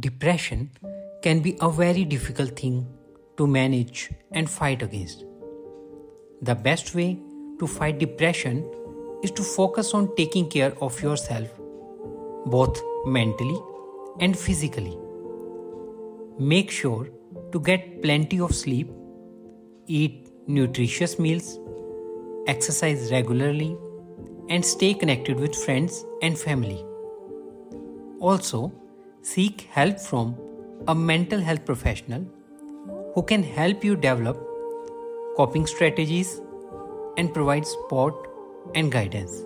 Depression can be a very difficult thing to manage and fight against. The best way to fight depression is to focus on taking care of yourself, both mentally and physically. Make sure to get plenty of sleep, eat nutritious meals, exercise regularly, and stay connected with friends and family. Also, seek help from a mental health professional who can help you develop coping strategies and provide support and guidance.